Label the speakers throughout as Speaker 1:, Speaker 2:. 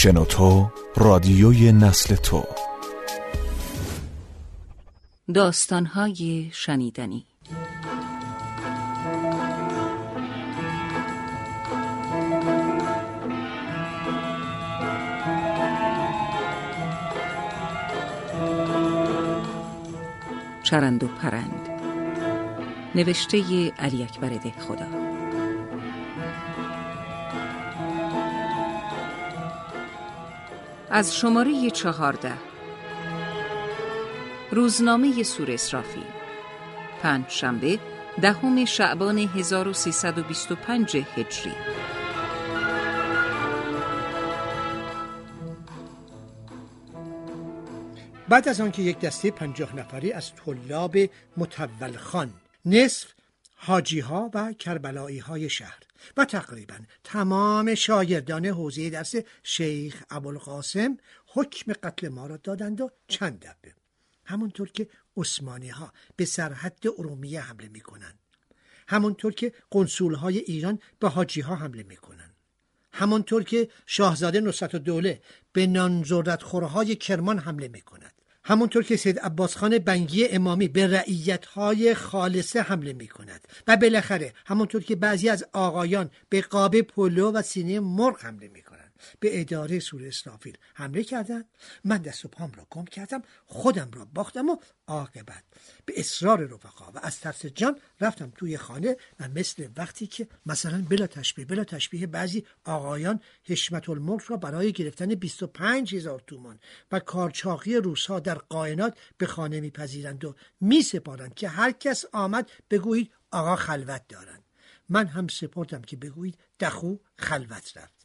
Speaker 1: شنوتو رادیوی نسل تو.
Speaker 2: داستانهای شنیدنی. چرند و پرند. نوشته علی اکبر ده خدا از شماره چهارده. روزنامه سور اسرافی. پنج شنبه دهم شعبان 1325 هجری.
Speaker 3: بعد از آنکه یک دسته پنجاه نفری از طلاب متول خان نصف حاجی ها و کربلایی های شهر و تقریبا تمام شاگردان حوزه درس شیخ ابوالقاسم حکم قتل ما را دادند و چند دبه. همونطور که عثمانی ها به سرحد ارومیه حمله می کنند همونطور که قنصول های ایران به حاجی ها حمله می کنند که شاهزاده نصرت دوله به نانزورت خورهای کرمان حمله می کند همونطور که سید عباس خان بنگی امامی به رعیت های خالصه حمله می کند و بالاخره همونطور که بعضی از آقایان به قاب پلو و سینه مرغ حمله می کنند به اداره سور اسرافیل حمله کردند من دست و پام را گم کردم خودم را باختم و عاقبت. به اصرار رفقا و از ترس جان رفتم توی خانه و مثل وقتی که مثلا بلا تشبیه بلا تشبیه بعضی آقایان حشمت الملک را برای گرفتن 25 هزار تومان و کارچاقی روسها در قائنات به خانه میپذیرند و میسپارند که هر کس آمد بگویید آقا خلوت دارند. من هم سپردم که بگویید دخو خلوت رفته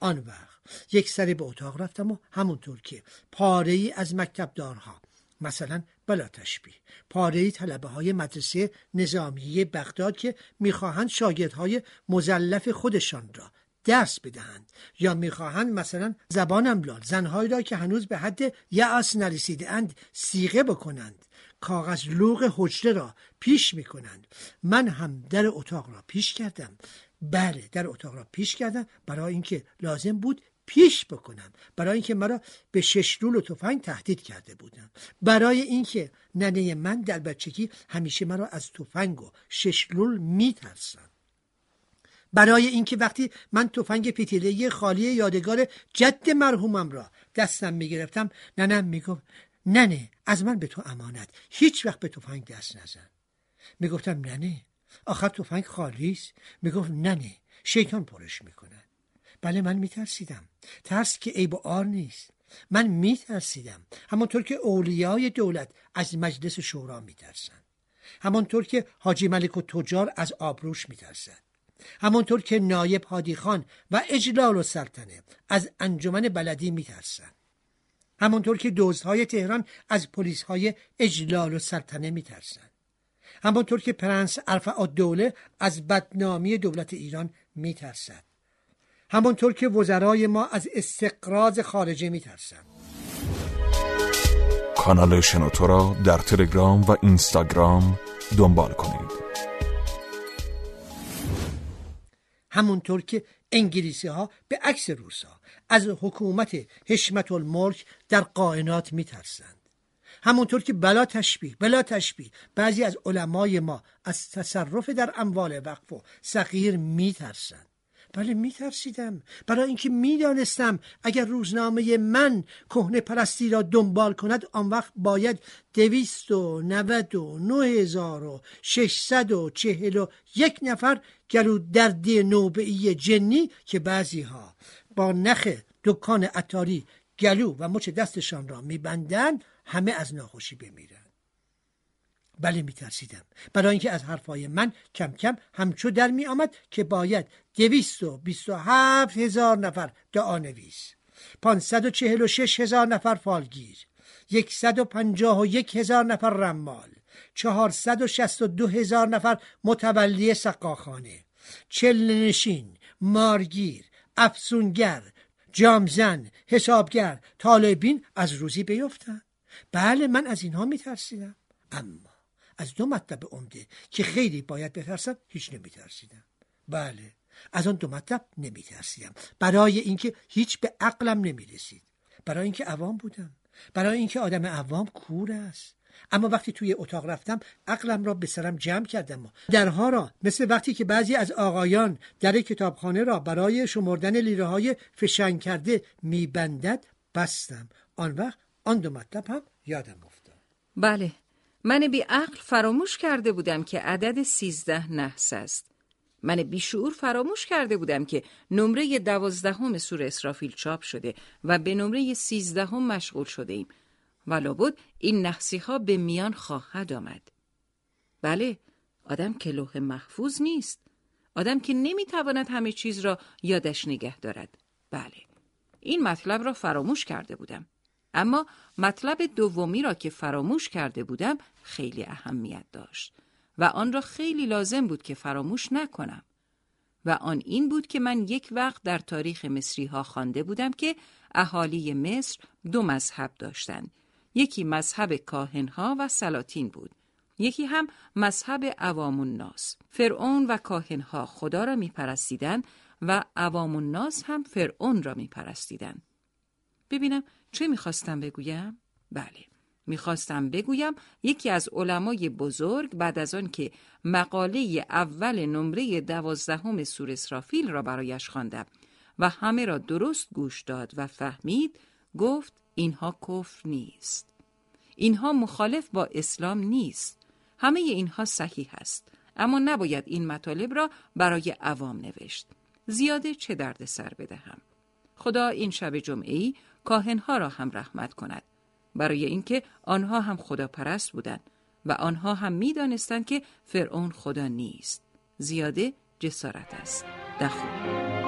Speaker 3: آن وقت. یک سری به اتاق رفتم و همونطور که پاره ای از مکتبدارها مثلا بلا تشبیه. پاره طلبه های مدرسه نظامیه بغداد که می‌خواهند شاگردهای مزلف خودشان را درس بدهند یا می‌خواهند مثلا زبان املال زنهایی را که هنوز به حد یعص نرسیده اند سیغه بکنند. کاغذ لوغ حجره را پیش می‌کنند. من هم در اتاق را پیش کردم. بله در اتاق را پیش کردم. برای اینکه لازم بود پیش بکنم. برای اینکه مرا به شش رول و تفنگ تهدید کرده بودم برای اینکه ننه من در بچگی همیشه مرا از تفنگ و شش میترسم برای اینکه وقتی من تفنگ پیتیله خالی یادگار جد مرحومم را دستم می‌گرفتم ننم می‌گفت ننه از من به تو امانت. هیچ وقت به تفنگ دست نزن. می‌گفتم ننه؟ آخر تفنگ خالی است. می‌گفت ننه شیطان پرش می‌کنه. بله من میترسیدم. ترس که عیب و آر نیست. من میترسیدم. همانطور که اولیای دولت از مجلس شورا میترسند همانطور که حاجی ملک و تجار از آبروش میترسد. همانطور که نایب هادی خان و اجلال و سلطنه از انجمن بلدی میترسند همانطور که دزدهای تهران از پلیس های اجلال و سلطنه میترسند همانطور که پرنس ارفع دوله از بدنامی دولت ایران میترسد. همانطور که وزرای ما از استقراض خارجه میترسند.
Speaker 1: کانال شنوتو را در تلگرام و اینستاگرام دنبال کنید.
Speaker 3: همونطور که انگلیسی ها به عکس روسا از حکومت حشمت الملک در قائنات میترسند. همونطور که بلا تشبیه بلا تشبیه بعضی از علمای ما از تصرف در اموال وقف و صغیر میترسند. بله میترسیدم. برای اینکه می‌دانستم اگر روزنامه من کهنه پرستی را دنبال کند آن وقت باید دویست و نود و نه هزار و ششصد و چهل و یک نفر گلو دردی نوبعی جنی که بعضی ها با نخ دکان اتاری گلو و مچ دستشان را میبندند همه از ناخوشی بمیرند بله میترسیدم. برای اینکه از حرفای من کم کم همچو در می آمد که باید دویست و بیست و هفت هزار نفر دعا نویس پانصد و چهل و شش هزار نفر فالگیر یکصد و پنجاه و یک هزار نفر رمال چهارصد و شست و دو هزار نفر متولی سقاخانه چلنشین مارگیر افسونگر جامزن حسابگر طالبین از روزی بیفتن بله من از اینها میترسیدم. اما از دو مطلب عمده که خیلی باید بترسم هیچ نمیترسیدم. بله از آن دو مطلب نمی ترسیدم برای اینکه هیچ به عقلم نمی رسید برای اینکه عوام بودم. برای اینکه آدم عوام کور است. اما وقتی توی اتاق رفتم عقلم را به سرم جمع کردم. درها را مثل وقتی که بعضی از آقایان در کتابخانه را برای شمردن لیره های فشنگ کرده میبندد بستم. آن وقت آن دو مطلب هم یادم افتاد
Speaker 2: بله من بی عقل فراموش کرده بودم که عدد سیزده نحس است من بیشعور فراموش کرده بودم که نمره دوازدهم سور اسرافیل چاپ شده و به نمره سیزدهم مشغول شده ایم و بود این نحسی ها به میان خواهد آمد. بله، آدم که لوح محفوظ نیست. آدم که نمی‌تواند همه چیز را یادش نگه دارد. بله، این مطلب را فراموش کرده بودم. اما مطلب دومی را که فراموش کرده بودم خیلی اهمیت داشت و آن را خیلی لازم بود که فراموش نکنم. و آن این بود که من یک وقت در تاریخ مصری ها خوانده بودم که اهالی مصر دو مذهب داشتند یکی مذهب کاهنها و سلاطین بود. یکی هم مذهب عوام الناس. فرعون و کاهنها خدا را میپرستیدند و عوام الناس هم فرعون را میپرستیدند. ببینم چه می‌خواستم بگویم؟ بله. می‌خواستم بگویم یکی از علمای بزرگ بعد از آن که مقاله اول نمره دوازدهم سور اسرافیل را برایش خواندم و همه را درست گوش داد و فهمید گفت اینها کفر نیست. اینها مخالف با اسلام نیست. همه اینها صحیح است. اما نباید این مطالب را برای عوام نوشت. زیاده چه درد سر بدهم. خدا این شب جمعه ای کاهنها را هم رحمت کند. برای اینکه آنها هم خدا پرست بودند و آنها هم می دانستند که فرعون خدا نیست. زیاده جسارت است. دخول.